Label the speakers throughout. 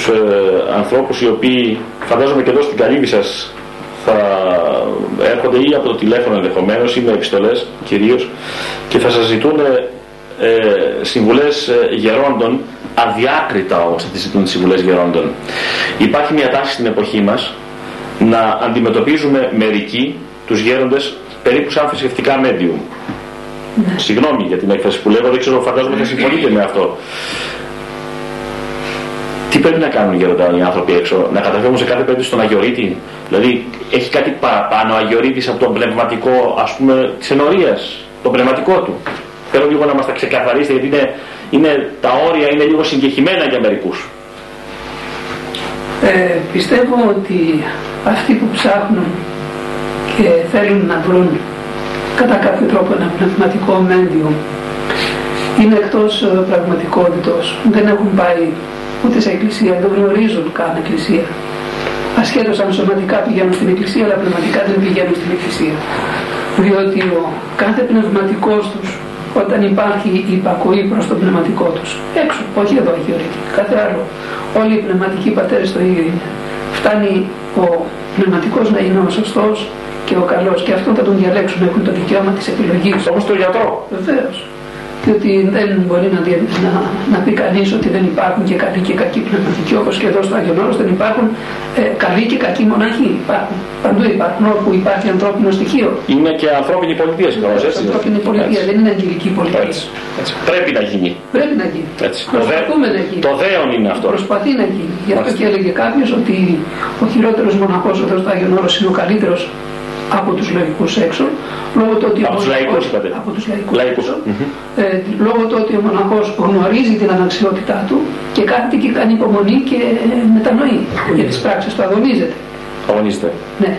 Speaker 1: τους ε, ανθρώπους οι οποίοι φαντάζομαι και εδώ στην καλύβη σας θα έρχονται ή από το τηλέφωνο ενδεχομένως ή με επιστολές κυρίως και θα σας ζητούν ε, συμβουλές ε, γερόντων αδιάκριτα όμως θα τις ζητούν τις συμβουλές γερόντων. Υπάρχει μια τάση στην εποχή μας να αντιμετωπίζουμε μερικοί τους γέροντες περίπου σαν θρησκευτικά medium. Ναι. Συγγνώμη για την έκφραση που λέγω, δεν ξέρω, φαντάζομαι θα συμφωνείτε με αυτό. Τι πρέπει να κάνουν γέροντα οι άνθρωποι έξω, να καταφέρουν σε κάθε περίπτωση στον Αγιορείτη. Δηλαδή, έχει κάτι παραπάνω ο Αγιορείτης από τον πνευματικό, ας πούμε, της ενορίας, το πνευματικό του; Θέλω λίγο να μας τα ξεκαθαρίσετε, γιατί είναι, είναι, τα όρια είναι λίγο συγκεχημένα για μερικούς.
Speaker 2: Ε, πιστεύω ότι αυτοί που ψάχνουν και θέλουν να βρουν κατά κάποιο τρόπο ένα πνευματικό μέντιο είναι εκτός ε, πραγματικότητος, δεν έχουν πάει ούτε σε εκκλησία, δεν γνωρίζουν καν εκκλησία. Ασχέτως αν σωματικά πηγαίνουν στην εκκλησία, αλλά πνευματικά δεν πηγαίνουν στην εκκλησία. Διότι ο κάθε πνευματικός τους, όταν υπάρχει η υπακοή προς το πνευματικό τους, έξω, όχι εδώ Αγιορείτη, κάθε άλλο, όλοι οι πνευματικοί πατέρες το ίδιο είναι. Φτάνει ο πνευματικός να είναι ο σωστός και ο καλός και αυτό θα τον διαλέξουν, έχουν το δικαίωμα της επιλογής.
Speaker 1: Όπως το γιατρό.
Speaker 2: Βεβαίως διότι δεν μπορεί να, να, να πει κανείς ότι δεν υπάρχουν και καλοί και κακοί πνευματικοί όπως και εδώ στο Άγιον Όρος δεν υπάρχουν ε, καλοί και κακοί μοναχοί. Υπάρχουν. Παντού υπάρχουν όπου υπάρχει ανθρώπινο στοιχείο.
Speaker 1: Είναι και ανθρώπινη πολιτεία συγγνώμη.
Speaker 2: Έτσι. Ανθρώπινη πολιτεία, δεν είναι αγγελική πολιτεία.
Speaker 1: Έτσι. Έτσι. Πρέπει να γίνει.
Speaker 2: Πρέπει να γίνει.
Speaker 1: Έτσι.
Speaker 2: Προσπαθούμε
Speaker 1: το
Speaker 2: να γίνει.
Speaker 1: Το δέον είναι αυτό.
Speaker 2: Προσπαθεί να γίνει. Γι' αυτό και έλεγε κάποιος ότι ο χειρότερος μοναχός εδώ στο Άγιον Όρος είναι ο καλύτερος από τους λαϊκούς έξω, λόγω του ότι
Speaker 1: από τους λαϊκούς,
Speaker 2: από τους λαϊκούς, ε, λόγω του ότι ο μοναχός γνωρίζει την αναξιότητά του και κάθεται και κάνει υπομονή και μετανοεί για τις πράξεις του αγωνίζεται.
Speaker 1: Αγωνίζεται.
Speaker 2: Ναι.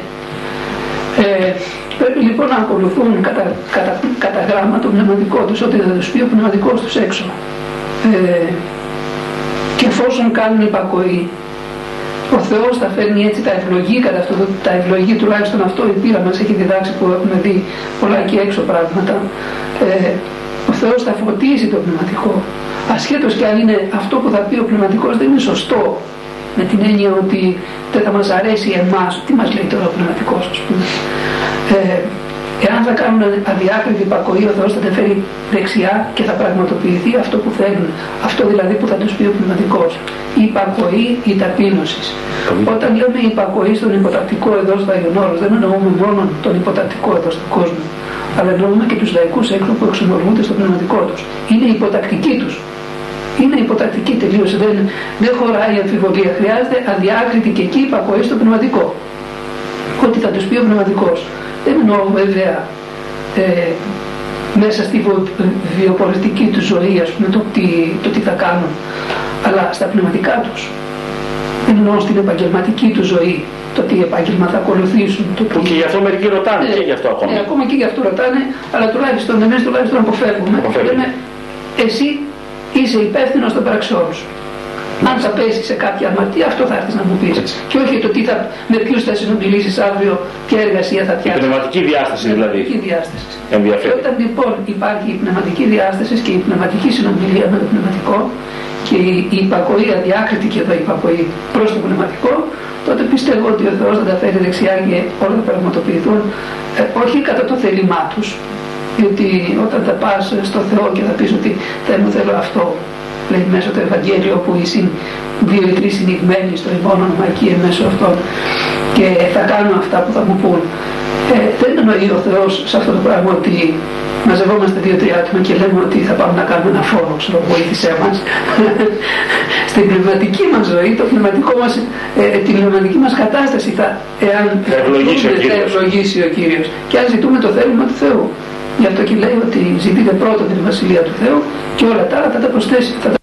Speaker 2: Ε, πρέπει λοιπόν να ακολουθούν κατά, κατά, κατά γράμμα το πνευματικό τους, ότι θα τους πει ο πνευματικός τους έξω. Ε, και εφόσον κάνουν υπακοή ο Θεός θα φέρνει έτσι τα ευλογή κατά αυτό, τα ευλογή τουλάχιστον αυτό η πείρα μας έχει διδάξει που έχουμε δει πολλά και έξω πράγματα. Ε, ο Θεός θα φωτίσει το πνευματικό. Ασχέτως και αν είναι αυτό που θα πει ο πνευματικός δεν είναι σωστό με την έννοια ότι δεν θα μας αρέσει εμάς, τι μας λέει τώρα ο πνευματικός ας πούμε. Ε, Εάν θα κάνουν αδιάκριτη υπακοή, ο Θεός θα τα φέρει δεξιά και θα πραγματοποιηθεί αυτό που θέλουν. Αυτό δηλαδή που θα τους πει ο πνευματικός. Η υπακοή, η ταπείνωση. Όταν λέμε υπακοή στον υποτακτικό εδώ στο Άγιον Όρος, δεν εννοούμε μόνο τον υποτακτικό εδώ στον κόσμο. Αλλά εννοούμε και τους λαϊκούς έξω που εξομολογούνται στο πνευματικό τους. Είναι υποτακτική τους. Είναι υποτακτική τελείως. Δεν, δεν χωράει αμφιβολία. Χρειάζεται αδιάκριτη και εκεί υπακοή στο πνευματικό. Ότι θα τους πει ο πνευματικός. Δεν εννοώ βέβαια ε, μέσα στη βιοπολιτική τους ζωή, ας πούμε, το τι, το τι θα κάνουν, αλλά στα πνευματικά τους. Δεν εννοώ στην επαγγελματική τους ζωή, το τι επάγγελμα θα ακολουθήσουν. Το
Speaker 1: τι... Και γι' αυτό μερικοί ρωτάνε,
Speaker 2: ναι,
Speaker 1: και γι' αυτό ακόμα.
Speaker 2: Ναι, ακόμα και γι' αυτό ρωτάνε, αλλά τουλάχιστον εμείς τουλάχιστον αποφεύγουμε. Λέμε, εσύ είσαι υπεύθυνος των πραξιών σου. Αν θα πέσει σε κάποια αμαρτία, αυτό θα έρθεις να μου πεις. Και όχι το τι θα, με ποιους θα συνομιλήσεις αύριο, ποια εργασία θα φτιάξει.
Speaker 1: Η πνευματική διάσταση δηλαδή.
Speaker 2: Η πνευματική διάσταση.
Speaker 1: Ενδιαφέρει.
Speaker 2: Και όταν λοιπόν υπάρχει η πνευματική διάσταση και η πνευματική συνομιλία με το πνευματικό και η υπακοή αδιάκριτη και εδώ η υπακοή προς το πνευματικό, τότε πιστεύω ότι ο Θεός θα τα φέρει δεξιά και όλα θα πραγματοποιηθούν ε, όχι κατά το θέλημά τους. Γιατί όταν θα πας στο Θεό και θα πεις ότι θέλω, θέλω αυτό, λέει μέσα το Ευαγγέλιο που είσαι δύο ή τρεις συνηγμένοι στο ημών όνομα εκεί μέσω αυτών και θα κάνω αυτά που θα μου πούν. Ε, δεν εννοεί ο Θεός σε αυτό το πράγμα ότι μαζευόμαστε δύο-τρία άτομα και λέμε ότι θα πάμε να κάνουμε ένα φόρο, ξέρω, βοήθησέ μας. Στην πνευματική μας ζωή, το πνευματικό μας, ε, την πνευματική μας κατάσταση θα, εάν
Speaker 1: θα ευλογήσει, ο
Speaker 2: θα ευλογήσει ο Κύριος. Και αν ζητούμε το θέλημα του Θεού. Γι' αυτό και λέει ότι ζητείτε πρώτα την Βασιλεία του Θεού και όλα τα άλλα θα τα προσθέσει. Θα τα...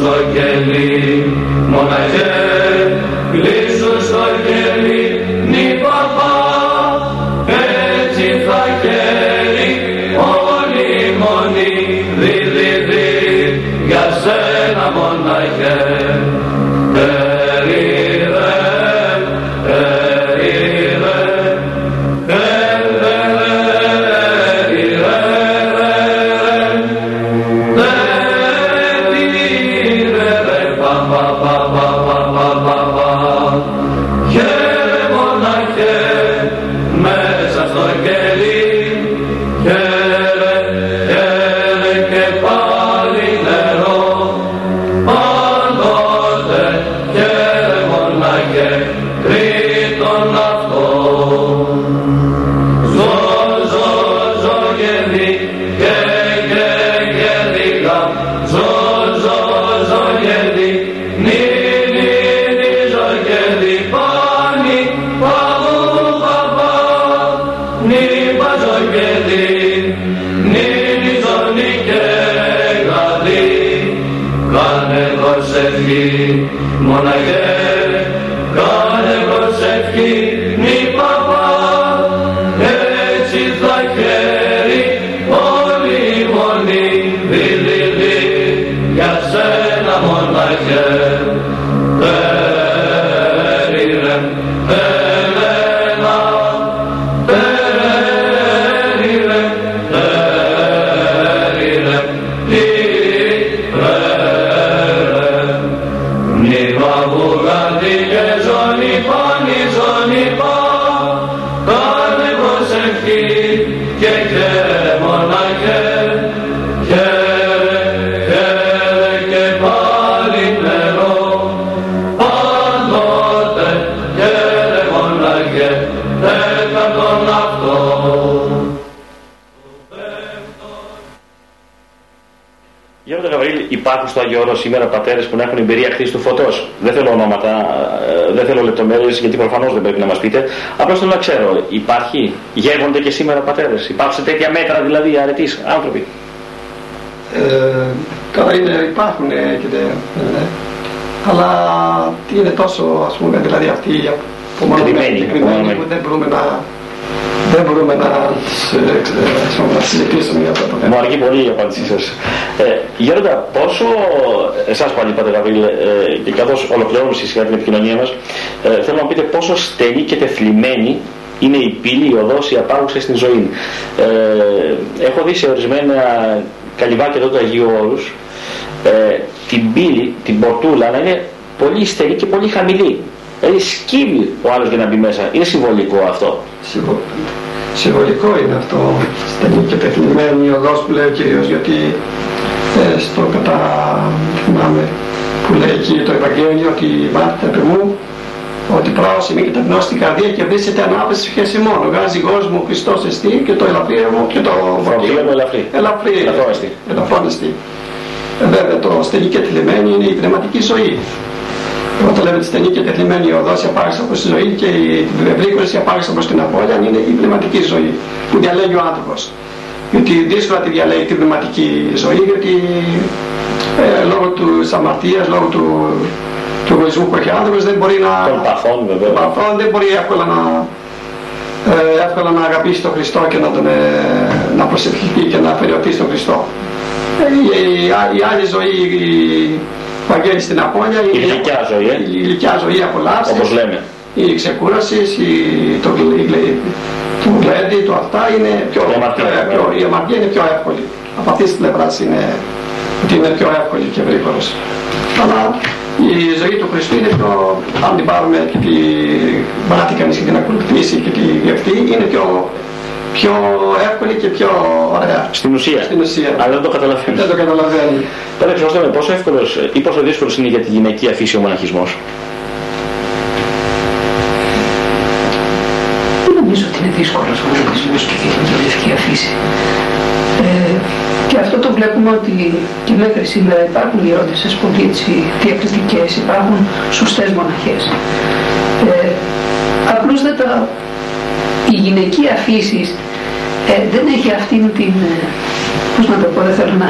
Speaker 3: στο Monage Άγιο Όρος σήμερα πατέρες που να έχουν εμπειρία χτίσης του φωτός. Δεν θέλω ονόματα, ε, δεν θέλω λεπτομέρειες γιατί προφανώς δεν πρέπει να μας πείτε. Απλώς θέλω να ξέρω, υπάρχει, γεύονται και σήμερα πατέρες. Υπάρχουν τέτοια μέτρα δηλαδή αρετής άνθρωποι;
Speaker 4: Ε, Τώρα είναι, υπάρχουν και δεν, ναι. αλλά είναι τόσο ας πούμε δηλαδή αυτοί που μόνο που δεν μπορούμε να δεν μπορούμε να, να συζητήσουμε για αυτό το θέμα.
Speaker 1: Μου αρκεί πολύ η απάντησή σας. Ε, Γέροντα, πόσο εσάς πάλι είπατε, Γαβρίλ, ε, και καθώς ολοκληρώνουμε σιγά την επικοινωνία μας, ε, θέλω να πείτε πόσο στενή και τεθλιμμένη είναι η πύλη, η οδός, η απάγουσα στην ζωή. Ε, έχω δει σε ορισμένα καλυβάκια εδώ του Αγίου Όρους ε, την πύλη, την πορτούλα να είναι πολύ στενή και πολύ χαμηλή. Δηλαδή σκύβει ο άλλος για να μπει μέσα. Είναι συμβολικό αυτό.
Speaker 4: Συμβολικό είναι αυτό. Στενή και τεχνημένη η οδός που λέει ο Κύριος γιατί ε, στο κατά θυμάμαι που λέει εκεί το Ευαγγέλιο ότι μάθετε μου ότι πράγμα μη και ταπεινώ στην καρδία και βρίσκεται ανάπεση σχέση μόνο. Βγάζει κόσμο ο Χριστός εστί και το ελαφρύ μου και το
Speaker 1: φορτίο μου ελαφρύ.
Speaker 4: Ελαφρύ. Ελαφρύ. Ε, βέβαια το στενή και τυλιμένη είναι η πνευματική ζωή. Όταν λέμε τη στενή και τεθλιμμένη οδό απάρξη από τη ζωή και η ευρύκρωση απάρξη από την απώλεια είναι η πνευματική ζωή που διαλέγει ο άνθρωπος. Γιατί δύσκολα τη διαλέγει την πνευματική ζωή, γιατί ε, λόγω του αμαρτία, λόγω του, του εγωισμού που έχει ο άνθρωπος δεν μπορεί να.
Speaker 1: Των παθών, βέβαια.
Speaker 4: παθών δεν μπορεί εύκολα να, ε, εύκολα να αγαπήσει τον Χριστό και να, τον, ε, να προσευχηθεί και να περιοτήσει τον Χριστό. Ε, η, η, η, άλλη ζωή, η, παγαίνει στην απώλεια.
Speaker 1: Η γλυκιά ζωή, ε;
Speaker 4: Η γλυκιά ζωή απολαύσει.
Speaker 1: Όπως λέμε.
Speaker 4: Η ξεκούρασης, η, το, το γλέντι, το αυτά είναι πιο, η αμαρτία, πιο, η αμαρτία είναι πιο εύκολη. Από αυτής της πλευράς είναι ότι είναι πιο εύκολη και γρήγορος. Αλλά η ζωή του Χριστού είναι πιο, αν την πάρουμε και τη μάθει κανείς και την ακολουθήσει και τη γευτεί, είναι πιο πιο εύκολη και πιο ωραία.
Speaker 1: Στην ουσία.
Speaker 4: Στην ουσία.
Speaker 1: Αλλά δεν το καταλαβαίνεις.
Speaker 4: Δεν το καταλαβαίνει.
Speaker 1: Τώρα με πόσο εύκολος ή πόσο δύσκολος είναι για τη γυναικεία φύση ο μοναχισμός;
Speaker 2: Δεν νομίζω ότι είναι δύσκολος ο μοναχισμός και η γυναικεία φύση. Ε, και αυτό το βλέπουμε ότι και μέχρι σήμερα υπάρχουν γερόντες πολύ έτσι διακριτικές, υπάρχουν σωστές μοναχές. Ε, απλούστατα η γυναικεία φύση ε, δεν έχει αυτήν την, ε, πώς να το πω, δεν θέλω να...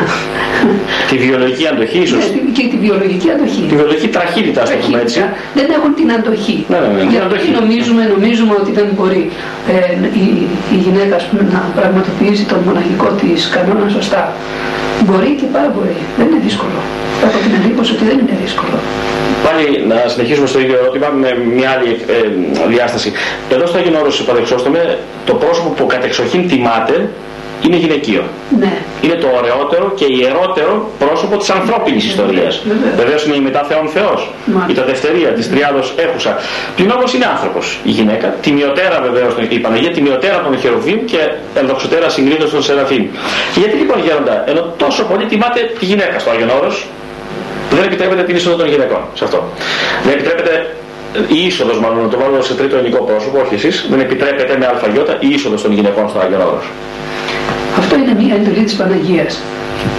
Speaker 1: Τη βιολογική αντοχή ίσως.
Speaker 2: Ναι, και τη βιολογική αντοχή.
Speaker 1: Τη βιολογική τραχύτητα, ας το πούμε έτσι.
Speaker 2: Δεν έχουν την αντοχή.
Speaker 1: Ναι, ναι, ναι,
Speaker 2: Γιατί αντοχή. νομίζουμε, νομίζουμε ότι δεν μπορεί ε, η, η γυναίκα πούμε, να πραγματοποιήσει τον μοναχικό της κανόνα σωστά. Μπορεί και πάρα μπορεί. Δεν είναι δύσκολο. Έχω την εντύπωση ότι δεν είναι δύσκολο.
Speaker 1: Πάλι να συνεχίσουμε στο ίδιο ερώτημα με μια άλλη ε, διάσταση. Εδώ στο Άγιο Όρος παρεξώστομε, το πρόσωπο που κατεξοχήν τιμάται είναι γυναικείο.
Speaker 2: Ναι.
Speaker 1: Είναι το ωραιότερο και ιερότερο πρόσωπο της ανθρώπινης ιστορίας.
Speaker 2: Βεβαίως.
Speaker 1: Βεβαίως είναι η μετά Θεόν Θεός.
Speaker 2: Μάλιστα.
Speaker 1: Η ταδευτερία της τριάδος έχουσα. Πλην όμως είναι άνθρωπος η γυναίκα. Τιμιωτέρα βεβαίως η Παναγία, τιμιωτέρα των Χερουβίμ και ενδοξωτέρα συγκρίτως των Σεραφείμ. Γιατί λοιπόν γέροντα, ενώ τόσο πολύ τιμάται τη γυναίκα στο Άγιον Όρος, δεν επιτρέπεται την είσοδο των γυναικών σε αυτό. Δεν επιτρέπεται η είσοδος μάλλον, να το βάλω σε τρίτο ελληνικό πρόσωπο, όχι εσείς, δεν επιτρέπεται με αλφαγιώτα η είσοδος των γυναικών στο Άγιον Όρος.
Speaker 2: Αυτό είναι μια εντολή της Παναγίας.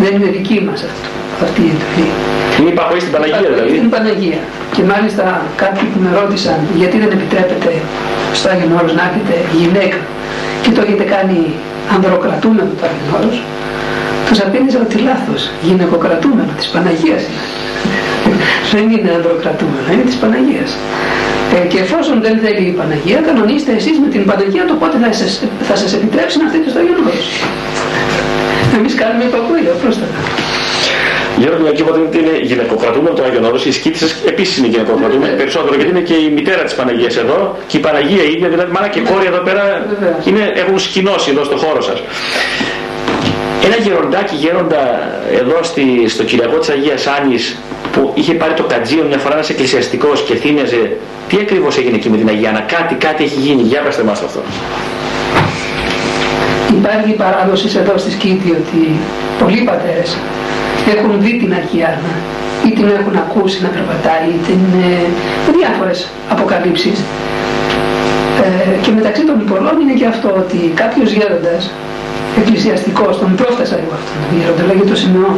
Speaker 2: Δεν είναι δική μας αυτό, αυτή η εντολή.
Speaker 1: Είναι υπακοή στην Παναγία δηλαδή.
Speaker 2: Στην Παναγία. Και μάλιστα κάποιοι που με ρώτησαν γιατί δεν επιτρέπεται στο Άγιον Όρος να έχετε γυναίκα και το έχετε κάνει ανδροκρατούμενο το Άγιον Όρος, τους απήντησα ότι λάθος, γυναικοκρατούμενο της Παναγίας είναι. δεν είναι ανδροκρατούμενο, είναι της Παναγίας. Ε, και εφόσον δεν θέλει η Παναγία, κανονίστε εσείς με την Παναγία το πότε θα σας, θα σας επιτρέψει να έρθετε στο Άγιον Όρος. Εμείς κάνουμε υπακούεια, πρόσθετα.
Speaker 1: Γέροντα, και είπατε ότι είναι γυναικοκρατούμενο το Άγιον Όρος, οι σκήτησες επίσης είναι γυναικοκρατούμενοι
Speaker 2: Βέβαια.
Speaker 1: περισσότερο γιατί είναι και η μητέρα της Παναγίας εδώ και η Παναγία ίδια, δηλαδή μάνα και κόρη εδώ πέρα
Speaker 2: Βέβαια.
Speaker 1: είναι, έχουν σκηνώσει εδώ στο χώρο σας. Ένα γεροντάκι γέροντα εδώ στη, στο Κυριακό της Αγίας Άνης που είχε πάρει το κατζίο μια φορά ένας εκκλησιαστικός και θύμιαζε τι ακριβώς έγινε εκεί με την Αγία Άννα, κάτι, κάτι έχει γίνει, για πέστε μας αυτό.
Speaker 2: Υπάρχει παράδοση εδώ στη Σκήτη ότι πολλοί πατέρες έχουν δει την Αγία Άννα ή την έχουν ακούσει να περπατάει ή την, ε, διάφορες αποκαλύψεις. Ε, και μεταξύ των πολλών είναι και αυτό ότι κάποιος γέροντας, εκκλησιαστικός, τον πρόφτασα εγώ αυτόν τον γέροντα, λέγεται το Σιμεών,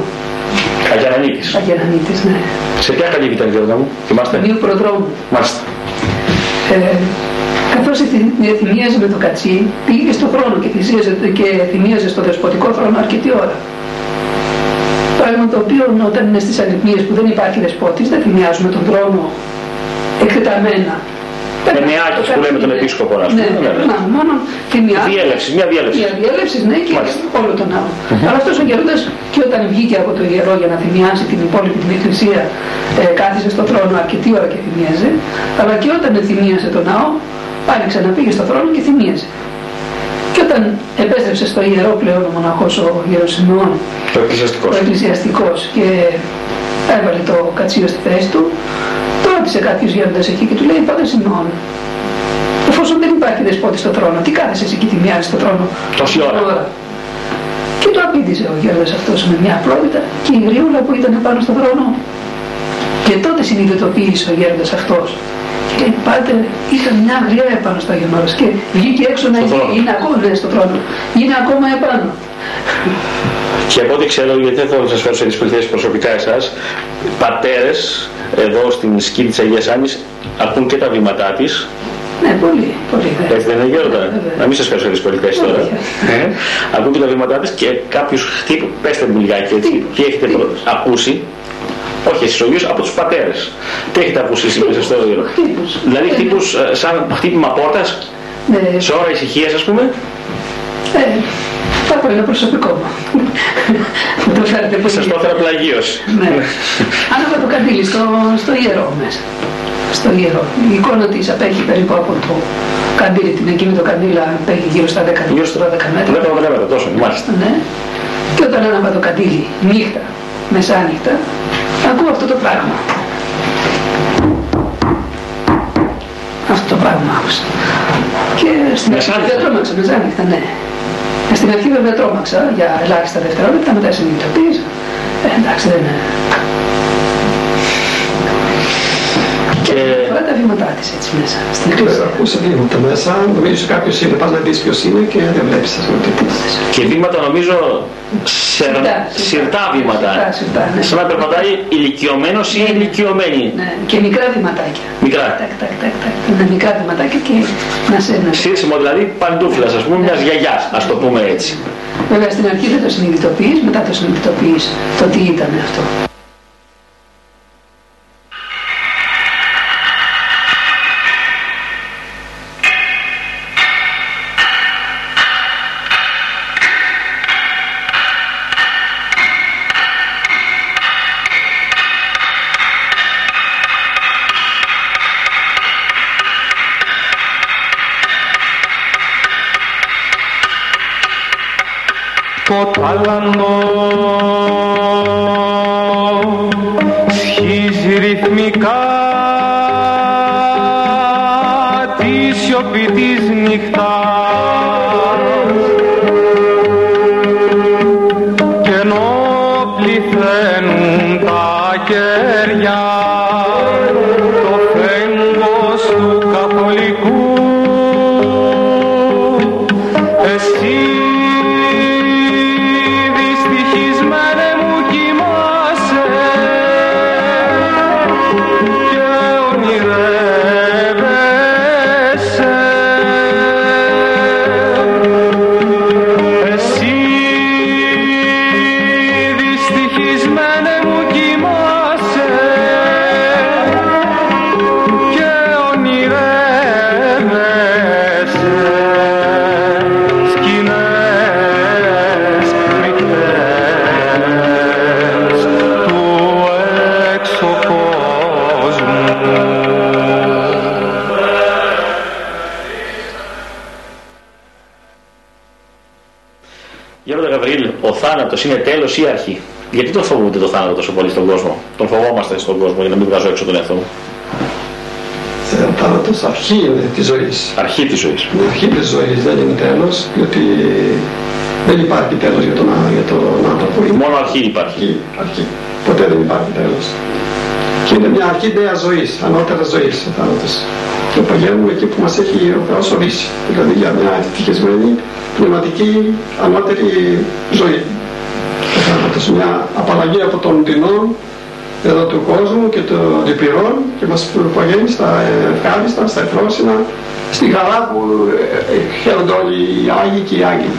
Speaker 1: Αγιανανίτης.
Speaker 2: Αγιανανίτης, ναι,
Speaker 1: Σε ποια καλή ήταν γέροντα μου, θυμάστε;
Speaker 2: Νίου Προδρόμου.
Speaker 1: Μάλιστα.
Speaker 2: Ε, καθώς εθι- θυμίαζε με το κατσί, πήγε και στον χρόνο και, θυσίαζε, και θυμίαζε στο δεσποτικό θρόνο αρκετή ώρα. Πράγμα το οποίο όταν είναι στις ανυπνίες που δεν υπάρχει δεσπότης δεν θυμιάζουμε τον θρόνο εκτεταμένα.
Speaker 1: Με νεάκης που λέμε τον επίσκοπο να
Speaker 2: ναι, ναι, ναι, μόνο θυμιάζει.
Speaker 1: Διέλευση, μια διέλευση.
Speaker 2: Μια διέλευση, ναι, και Μάλιστα. όλο τον άλλο. Mm-hmm. Αλλά αυτός ο γερόντας και όταν βγήκε από το ιερό για να θυμιάσει την υπόλοιπη την εκκλησία ε, κάθισε στον θρόνο αρκετή ώρα και θυμίαζε, αλλά και όταν θυμίασε τον ναό, πάλι ξαναπήγε στον θρόνο και θυμίαζε. Και όταν επέστρεψε στο ιερό πλέον ο μοναχός ο Γεροσιμεών,
Speaker 1: ο εκκλησιαστικός.
Speaker 2: ο εκκλησιαστικός και έβαλε το κατσίο στη θέση του, το ρώτησε κάποιος γέροντας εκεί και του λέει «Πάτε Σιμεών, εφόσον δεν υπάρχει δεσπότη στο θρόνο, τι κάθεσαι εκεί τη μοιάζει στο θρόνο»
Speaker 1: Τόση ώρα. ώρα.
Speaker 2: Και το απήντησε ο γέροντας αυτός με μια απλότητα και η γριούλα που ήταν πάνω στο θρόνο. Και τότε συνειδητοποίησε ο γέροντας αυτός και πάτε, ήταν μια αγριά επάνω στο Άγιο Όρος και βγήκε έξω να είναι ακόμα ναι, στο θρόνο. Είναι ακόμα επάνω.
Speaker 1: Και από ό,τι ξέρω, γιατί δεν θέλω να σας φέρω σε δύσκολη θέση προσωπικά εσάς, πατέρες εδώ στην σκηνή της Αγίας Άννης ακούν και τα βήματά της
Speaker 2: ναι, πολύ, πολύ.
Speaker 1: Έτσι δεν είναι γέροντα. Να μην σας φέρω σε δύσκολη θέση τώρα. Ε, ακούν και τα βήματά της και κάποιους χτύπου, πέστε μου λιγάκι έτσι, τι έχετε ακούσει όχι εσείς ο ίδιος, από τους πατέρες. Τι έχετε ακούσει μέσα στο όνειρο. Δηλαδή χτύπους ε, σαν χτύπημα πόρτας, ναι. σε ώρα ησυχίας ας πούμε;
Speaker 2: Ε, θα είναι προσωπικό μου. το φέρετε πολύ.
Speaker 1: Σας το έφερα πλαγίως.
Speaker 2: ναι. Άναβα το καντήλι στο, στο ιερό μέσα. Στο ιερό. Η εικόνα της απέχει περίπου από το καντήλι, την εκείνη το καντήλι απέχει γύρω στα 10
Speaker 1: γύρω στα 10 μέτρα. 10 μέτρα τόσο, μάλιστα.
Speaker 2: Ναι. Και όταν άναβα το καντήλι νύχτα, μεσάνυχτα, ακούω αυτό το πράγμα. Αυτό το πράγμα άκουσα. Και στην αρχή δεν τρόμαξα, μεσάνυχτα, ναι. Και στην αρχή βέβαια τρόμαξα για ελάχιστα δευτερόλεπτα, μετά συνειδητοποίησα. Ε, εντάξει, δεν είναι. Και φορά τα βήματά της έτσι μέσα, στην εκκλησία.
Speaker 4: Ακούσα βήματα μέσα, νομίζω κάποιος είναι, πας να δεις ποιος είναι και δεν βλέπεις ας πούμε
Speaker 1: Και βήματα νομίζω σιρτά βήματα.
Speaker 2: Σιρτά, ναι.
Speaker 1: Σαν να περπατάει ηλικιωμένος ή ηλικιωμένη;
Speaker 2: Ναι, και μικρά βηματάκια.
Speaker 1: Μικρά.
Speaker 2: Τακ, τακ, τακ, τακ. Ναι, μικρά βηματάκια και να σε ένα.
Speaker 1: Σύρσιμο δηλαδή παντούφλας, ας πούμε, μιας γιαγιάς, ας το πούμε έτσι.
Speaker 2: Βέβαια στην αρχή δεν το συνειδητοποιείς, μετά το συνειδητοποιείς το τι ήταν αυτό.
Speaker 5: foto hablando.
Speaker 1: Θάνατος είναι τέλος ή αρχή. Γιατί τον φοβούνται το θάνατο τόσο πολύ στον κόσμο; Τον φοβόμαστε στον κόσμο για να μην βγάζω έξω τον εαυτό μου.
Speaker 4: Ο θάνατος αρχή είναι της ζωής.
Speaker 1: Αρχή της ζωής.
Speaker 4: Είναι αρχή της ζωής, δεν είναι τέλος, γιατί δεν υπάρχει τέλος για τον, για τον άνθρωπο.
Speaker 1: Μόνο αρχή υπάρχει.
Speaker 4: Αρχή, αρχή. Ποτέ δεν υπάρχει τέλος. Και είναι μια αρχή νέα ζωής, ανώτερα ζωής ο θάνατος. Και παγαίνουμε εκεί που μας έχει ο Θεός ορίσει. Δηλαδή για μια ευτυχισμένη πνευματική ανώτερη ζωή θάνατος, μια απαλλαγή από τον τεινών εδώ του κόσμου και των διπυρών και μας προπαγαίνει στα ευχάριστα, στα εφρόσινα, στη χαρά που ε, ε, χαίρονται όλοι οι Άγιοι και οι Άγιοι.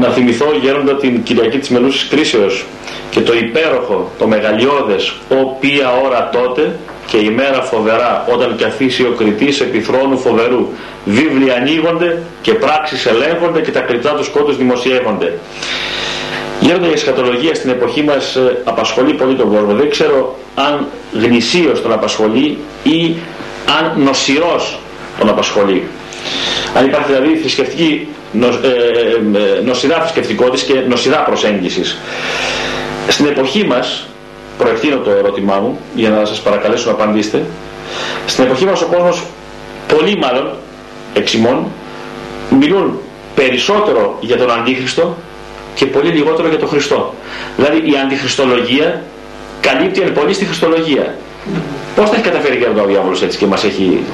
Speaker 1: να θυμηθώ γέροντα την Κυριακή της Μελούσης Κρίσεως και το υπέροχο, το μεγαλειώδες «Ο ποια ώρα τότε» και η μέρα φοβερά όταν καθίσει ο κριτής επιθρόνου φοβερού. Βίβλοι ανοίγονται και πράξεις ελέγχονται και τα κριτά του σκότους δημοσιεύονται. Γέροντα η εσχατολογία στην εποχή μας ε, απασχολεί πολύ τον κόσμο. Δεν ξέρω αν γνησίως τον απασχολεί ή αν νοσηρός τον απασχολεί. Αν υπάρχει δηλαδή θρησκευτική νο, ε, ε, νοσηρά θρησκευτικότητα και νοσηρά προσέγγισης. Στην εποχή μας, προεκτείνω το ερώτημά μου για να σας παρακαλέσω να απαντήσετε, στην εποχή μας ο κόσμος πολύ μάλλον εξημών μιλούν περισσότερο για τον Αντίχριστο και πολύ λιγότερο για τον Χριστό. Δηλαδή η αντιχριστολογία καλύπτει εν πολύ στη Χριστολογία. Πώς θα έχει καταφέρει και ο διάβολος έτσι και μας έχει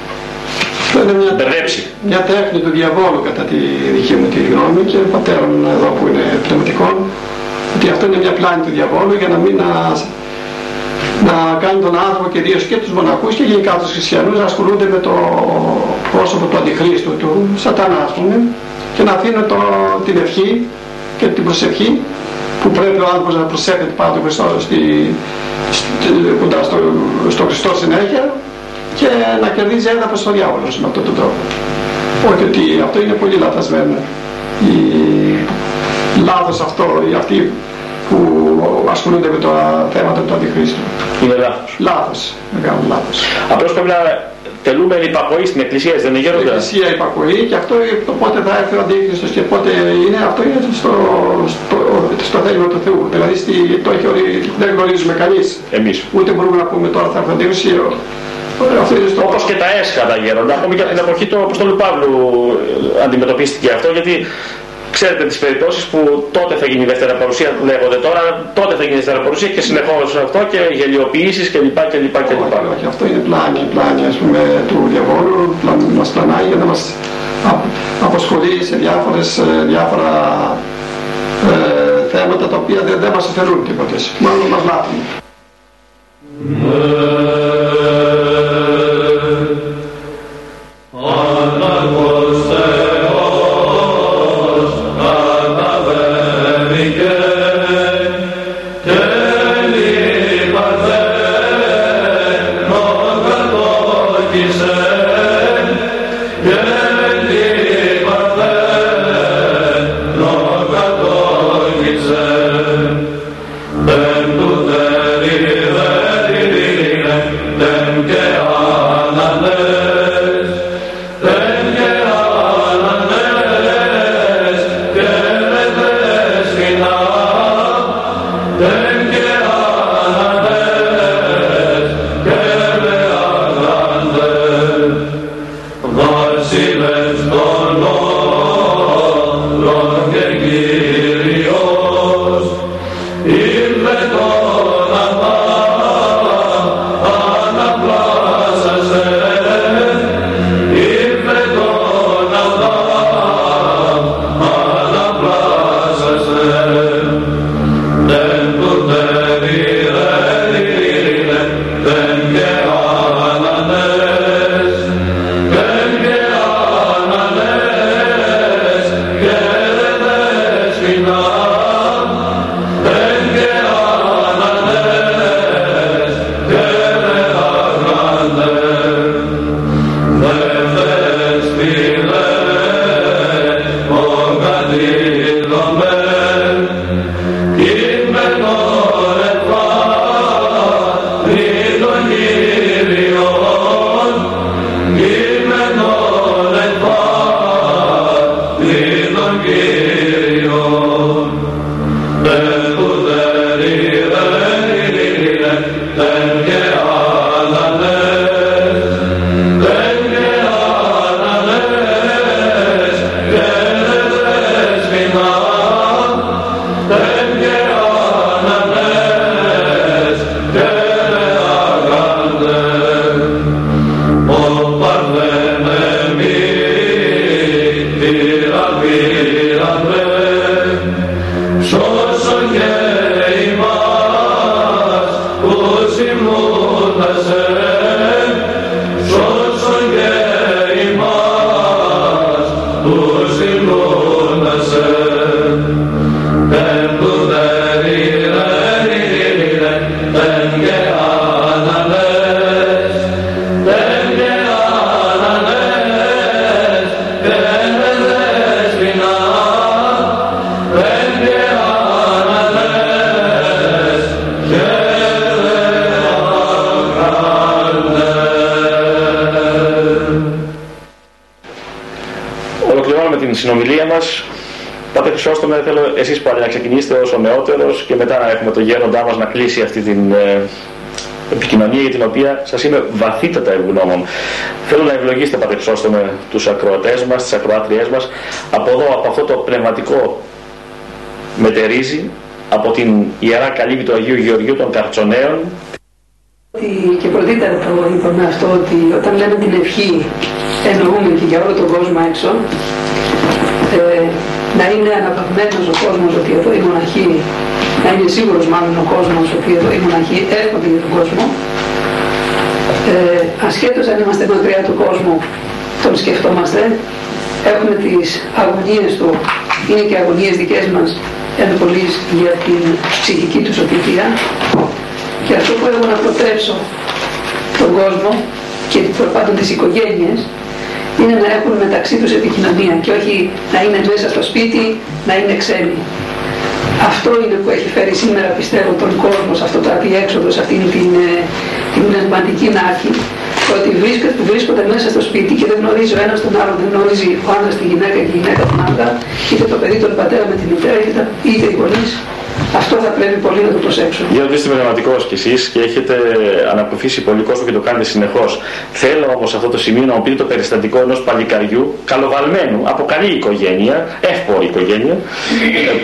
Speaker 4: αυτό είναι μια,
Speaker 1: μπερδέψει;
Speaker 4: μια τέχνη του διαβόλου κατά τη δική μου τη γνώμη και πατέρων εδώ που είναι πνευματικών ότι αυτό είναι μια πλάνη του διαβόλου για να μην να, να κάνει τον άνθρωπο και ιδίως και τους μοναχούς και γενικά τους χριστιανούς να ασχολούνται με το πρόσωπο του αντιχρίστου, του σατανά ας πούμε και να αφήνουν το, την ευχή και την προσευχή που πρέπει ο άνθρωπος να προσέχεται πάνω του Χριστό στη, στη, κοντά στο, στο Χριστό συνέχεια και να κερδίζει έδαφος στο διάβολο με αυτόν τον τρόπο. Όχι ότι αυτό είναι πολύ λαθασμένο. Η... Λάθος αυτό, οι αυτοί που ασχολούνται με τα θέματα του Αντιχρίστου.
Speaker 1: Είναι λάθος.
Speaker 4: Λάθος, μεγάλο λάθος.
Speaker 1: Απλώς πρέπει να τελούμε υπακοή στην Εκκλησία, δεν είναι
Speaker 4: Η
Speaker 1: γέροντα.
Speaker 4: Εκκλησία υπακοή και αυτό το πότε θα έρθει ο Αντίχριστος και πότε είναι, αυτό είναι στο, στο, στο θέλημα του Θεού. Δηλαδή στη, το έχει ορίσει, δεν γνωρίζουμε κανείς.
Speaker 1: Εμείς.
Speaker 4: Ούτε μπορούμε να πούμε τώρα θα έρθει ο Αντίχριστος. Αυτό είναι στο
Speaker 1: Όπως και τα έσχατα γέροντα, ακόμη και από την εποχή του Αποστόλου Παύλου ε, αντιμετωπίστηκε αυτό, γιατί ξέρετε τις περιπτώσεις που τότε θα γίνει η δεύτερη παρουσία, λέγονται τώρα, τότε θα γίνει η δεύτερη παρουσία και συνεχώς αυτό και γελιοποιήσεις κλπ. κλπ, κλπ.
Speaker 4: Όχι, όχι, αυτό είναι πλάνη, πλάνη ας πούμε, του διαβόλου, πλάνη, μας πλανάει για να μας α- αποσχολεί σε διάφορες, ε, διάφορα ε, θέματα τα οποία δεν, δεν μας αφαιρούν τίποτε, μάλλον μας λάθουν.
Speaker 1: you, Lord. Πάτε Χρυσόστομε, θέλω εσείς πάλι να ξεκινήσετε ως ο νεότερος και μετά να έχουμε το γέροντά μας να κλείσει αυτή την ε, επικοινωνία για την οποία σας είμαι βαθύτατα ευγνώμων. Θέλω να ευλογήσετε Πάτε Χρυσόστομε τους ακροατές μας, τις ακροάτριές μας. Από εδώ, από αυτό το πνευματικό μετερίζει, από την Ιερά Καλύβη του Αγίου Γεωργίου των Καρτσονέων.
Speaker 2: Και πρωτήτερα το είπαμε αυτό ότι όταν λέμε την ευχή εννοούμε και για όλο τον κόσμο έξω. Ε, να είναι αναπαυμένος ο κόσμος ότι εδώ οι μοναχοί να είναι σίγουρος μάλλον ο κόσμος ότι εδώ οι μοναχοί έρχονται για τον κόσμο. Ε, ασχέτως αν είμαστε μακριά του κόσμου τον σκεφτόμαστε. Έχουμε τις αγωνίες του είναι και αγωνίες δικές μας εν για την ψυχική τους σωτηρία και αυτό που έχω να προτρέψω τον κόσμο και προπάντων τις οικογένειες είναι να έχουν μεταξύ τους επικοινωνία και όχι να είναι μέσα στο σπίτι, να είναι ξένοι. Αυτό είναι που έχει φέρει σήμερα πιστεύω τον κόσμο σε αυτό το αδιέξοδο, σε αυτήν την, ε, την πνευματική νάρκη ότι βρίσκονται, βρίσκονται μέσα στο σπίτι και δεν γνωρίζει ο ένας τον άλλον, δεν γνωρίζει ο άντρας τη γυναίκα και η γυναίκα τον άντρα, είτε το παιδί τον πατέρα με τη μητέρα, είτε οι γονείς αυτό θα πρέπει πολύ να το προσέξουμε.
Speaker 1: Γιατί είστε πνευματικός κι εσείς και έχετε αναποφύσει πολύ κόσμο και το κάνετε συνεχώς. Θέλω όμως σε αυτό το σημείο να μου πείτε το περιστατικό ενός παλικαριού καλοβαλμένου από καλή οικογένεια, εύπορη οικογένεια,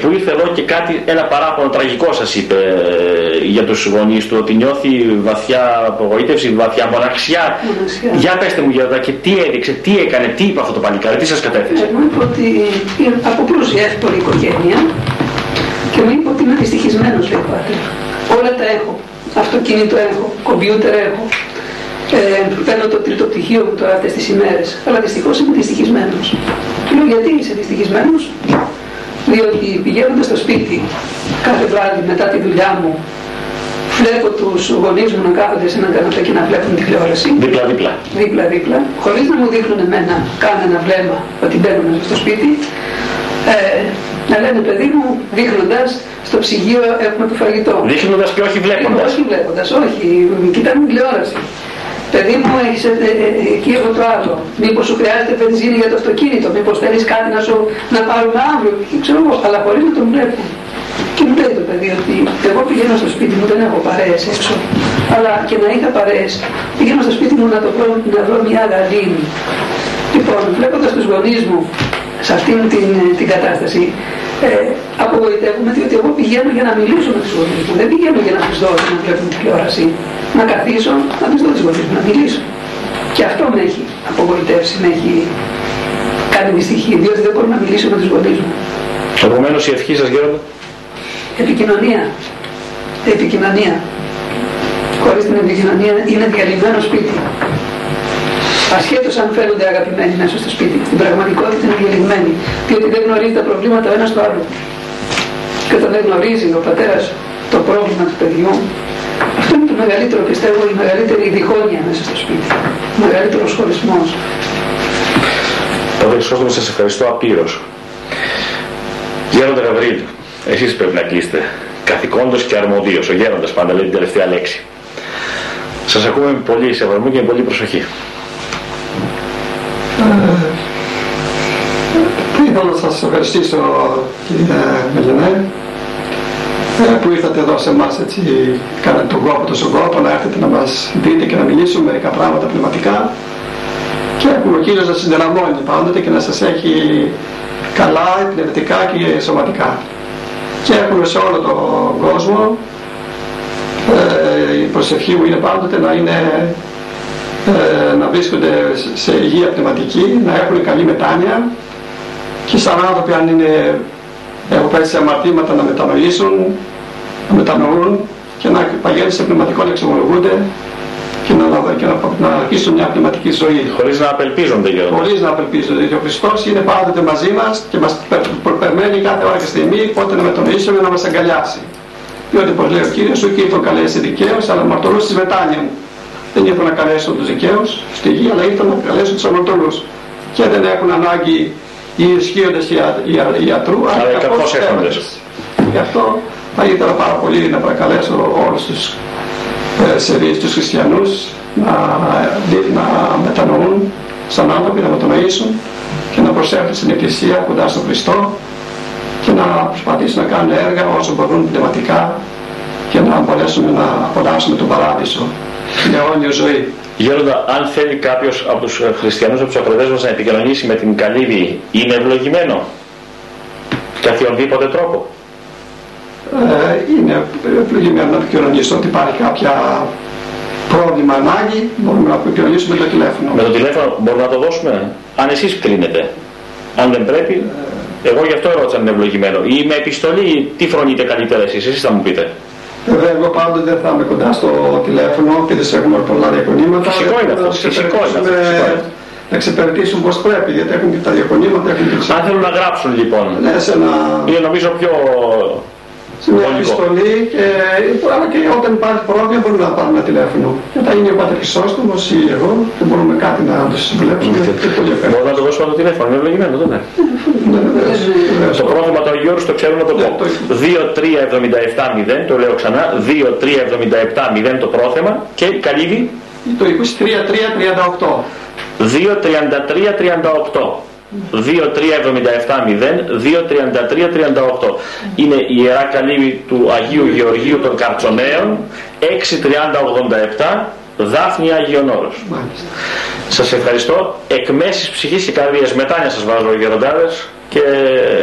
Speaker 1: που ήρθε εδώ και κάτι, ένα παράπονο τραγικό σας είπε ε, για τους γονείς του, ότι νιώθει βαθιά απογοήτευση, βαθιά μοναξιά.
Speaker 2: μοναξιά.
Speaker 1: Για πετε μου Γιάννα και τι έδειξε, τι έκανε, τι είπε αυτό το παλικάρι, τι σας κατέθεσε;
Speaker 2: Εγώ είπα ότι από πλούσια εύπορη οικογένεια και μου είπε ότι είμαι δυστυχισμένος, λέει ο πάτερ. Όλα τα έχω. Αυτοκίνητο έχω, κομπιούτερ έχω. Ε, παίρνω το τρίτο πτυχίο μου τώρα αυτές τις ημέρες. Αλλά δυστυχώς είμαι δυστυχισμένος. Του λέω γιατί είσαι δυστυχισμένος; Διότι πηγαίνοντας στο σπίτι κάθε βράδυ μετά τη δουλειά μου βλέπω τους γονείς μου να κάθονται σε έναν καναπέ και να βλέπουν τηλεόραση.
Speaker 1: Δίπλα-δίπλα.
Speaker 2: Δίπλα-δίπλα. Χωρίς να μου δείχνουν εμένα καν ένα βλέμμα ότι μπαίνουν μέσα στο σπίτι. Ε, να λένε παιδί μου, δείχνοντας στο ψυγείο έχουμε το φαγητό.
Speaker 1: Δείχνοντας και όχι βλέποντας.
Speaker 2: Όχι βλέποντας, όχι. Κοιτάμε τηλεόραση. Παιδί μου, έχεις ε, ε, ε, εκεί έχω το άλλο. Μήπως σου χρειάζεται βενζίνη για το αυτοκίνητο, μήπως θέλεις κάτι να, σου, να πάρουμε αύριο. Και ξέρω εγώ, αλλά χωρίς να τον βλέπω. Και μου λέει το παιδί ότι εγώ πηγαίνω στο σπίτι μου, δεν έχω παρέες έξω. Αλλά και να είχα παρέες, πηγαίνω στο σπίτι μου να, το βρω, να βρω μια γαλήνη. Λοιπόν, βλέποντας τους γονείς μου σε αυτήν την, την κατάσταση ε, απογοητεύομαι διότι εγώ πηγαίνω για να μιλήσω με τους γονείς μου. Δεν πηγαίνω για να τους δω να βλέπουν τηλεόραση. Να καθίσω, να τους δω τις γονείς μου, να μιλήσω. Και αυτό με έχει απογοητεύσει, με έχει κάνει δυστυχή, διότι δεν μπορώ να μιλήσω με τους γονείς μου.
Speaker 1: Επομένως η ευχή σας γέροντα;
Speaker 2: Επικοινωνία. Επικοινωνία. Χωρίς την επικοινωνία είναι διαλυμένο σπίτι. Ασχέτως αν φαίνονται αγαπημένοι μέσα στο σπίτι, στην πραγματικότητα είναι διαλυγμένοι, διότι δεν γνωρίζει τα προβλήματα ο ένας του άλλου. Και όταν δεν γνωρίζει ο πατέρας το πρόβλημα του παιδιού, αυτό είναι το μεγαλύτερο, πιστεύω, η μεγαλύτερη διχόνοια μέσα στο σπίτι. Ο μεγαλύτερος χωρισμός.
Speaker 1: Πατέρα Χρυσόστομο, σας ευχαριστώ απείρως. Γέροντα Γαβρίλ, εσείς πρέπει να κλείσετε. Καθηκόντω και αρμοδίω. Ο γέροντας πάντα λέει την τελευταία λέξη. Σας ακούμε με πολύ σεβασμό και με πολύ προσοχή.
Speaker 4: Ήθελα να σας ευχαριστήσω κύριε Μελενέ που ήρθατε εδώ σε εμάς έτσι, κάνετε τον κόπο, τόσο κόπο να έρθετε να μας δείτε και να μιλήσουμε μερικά πράγματα πνευματικά και που ο Κύριος να συνδυναμώνει πάντοτε και να σας έχει καλά, πνευματικά και σωματικά. Και έχουμε σε όλο τον κόσμο ε, η προσευχή μου είναι πάντοτε να είναι ε, να βρίσκονται σε υγεία πνευματική, να έχουν καλή μετάνοια και σαν άνθρωποι αν είναι, έχουν πέσει σε αμαρτήματα να μετανοήσουν, να μετανοούν και να παγαίνουν σε πνευματικό να εξομολογούνται και να, και να, να αρχίσουν μια πνευματική ζωή.
Speaker 1: Χωρίς να απελπίζονται για
Speaker 4: Χωρίς να απελπίζονται, διότι ο Χριστός είναι πάντοτε μαζί μας και μας περιμένει κάθε ώρα και στιγμή πότε να μετανοήσουμε να μας αγκαλιάσει. Διότι όπως λέει ο Κύριος, σου και ήρθαν καλέσει δικαίως, αλλά μαρτωρούς της μετάνοια μου. Δεν ήρθαν να καλέσουν τους δικαίους στη γη, αλλά ήρθαν να καλέσουν τους αμαρτωλούς. Και δεν έχουν ανάγκη οι ισχύοντες ιατρού, αλλά
Speaker 1: οι κακώς έχοντες.
Speaker 4: Γι' αυτό θα ήθελα πάρα πολύ να παρακαλέσω όλους τους ε, σεβείς, τους χριστιανούς να, να μετανοούν σαν άνθρωποι, να μετανοήσουν και να προσέλθουν στην Εκκλησία κοντά στον Χριστό και να προσπαθήσουν να κάνουν έργα όσο μπορούν πνευματικά και να μπορέσουν να απολαύσουν τον παράδεισο την αιώνια ζωή.
Speaker 1: Γέροντα, αν θέλει κάποιος από τους χριστιανούς, από τους ακροδέ μας να επικοινωνήσει με την καλύβη, είναι ευλογημένο; Καθιονδήποτε τρόπο;
Speaker 4: Ε, είναι ευλογημένο να επικοινωνήσω ότι υπάρχει κάποια πρόβλημα ανάγκη, μπορούμε να επικοινωνήσουμε με το τηλέφωνο.
Speaker 1: Με το τηλέφωνο μπορούμε να το δώσουμε, αν εσείς κρίνετε. Αν δεν πρέπει, εγώ γι' αυτό ερώτησα αν είναι ευλογημένο. Ή με επιστολή, τι φρονείτε καλύτερα εσείς, εσείς θα μου πείτε.
Speaker 4: Βέβαια, εγώ πάντοτε δεν θα είμαι κοντά στο τηλέφωνο, επειδή έχουμε πολλά διακονήματα.
Speaker 1: Φυσικό είναι αυτό.
Speaker 4: Να
Speaker 1: Φυσικό είναι αυτό.
Speaker 4: ξεπερδίσουμε-
Speaker 1: φυσικό είναι.
Speaker 4: Να ξεπερδίσουν πώς πρέπει, γιατί έχουν και τα διακονήματα, έχουν και τις...
Speaker 1: Αν θέλουν να γράψουν λοιπόν,
Speaker 4: Ναι, σε, ένα,
Speaker 1: είναι νομίζω πιο.
Speaker 4: Σε μια
Speaker 1: Βολικό.
Speaker 4: επιστολή, και, αλλά και όταν υπάρχει πρόβλημα μπορούμε να πάρουμε ένα τηλέφωνο. Και όταν είναι ο Πάτερ Χρυσόστομος ή εγώ, και μπορούμε κάτι να το συμβουλέψουμε. και πολύ ευχαριστώ.
Speaker 1: Μπορούμε να το δώσουμε το τηλέφωνο, είναι ευλογημένο, δεν είναι;
Speaker 4: Ναι, βεβαίως, βεβαίως.
Speaker 1: Το πρόβλημα του Αγίου Όρους το ξέρουμε να το πω.
Speaker 4: Ναι, το-
Speaker 1: 2-3-77-0, το λέω ξανά, 2-3-77-0 το πρόθεμα και καλύβει
Speaker 4: Το 23-3-38.
Speaker 1: 2-33-38. 2-3-77-0, 2-33-38. Είναι η Ιερά Καλύβη του Αγίου Γεωργίου των Καρτσονέων, 6-30-87, Δάφνη Αγίων Όρος.
Speaker 4: Μάλιστα.
Speaker 1: Σας ευχαριστώ. Εκ μέσης ψυχής και καρδίας μετάνια σας βάζω γεροντάδες και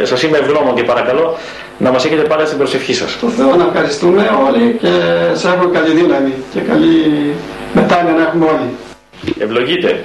Speaker 1: σας είμαι ευγνώμων και παρακαλώ να μας έχετε πάντα στην προσευχή σας.
Speaker 4: Το Θεό να ευχαριστούμε όλοι και σε έχουμε καλή δύναμη και καλή μετάνοια να έχουμε όλοι.
Speaker 1: Ευλογείτε.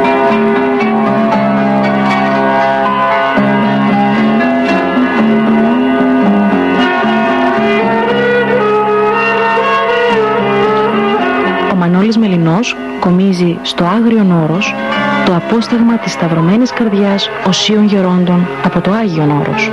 Speaker 6: Μελινός κομίζει στο Άγριον Όρος το απόσταγμα της Σταυρωμένης Καρδιάς Οσίων Γερόντων από το Άγιον Όρος.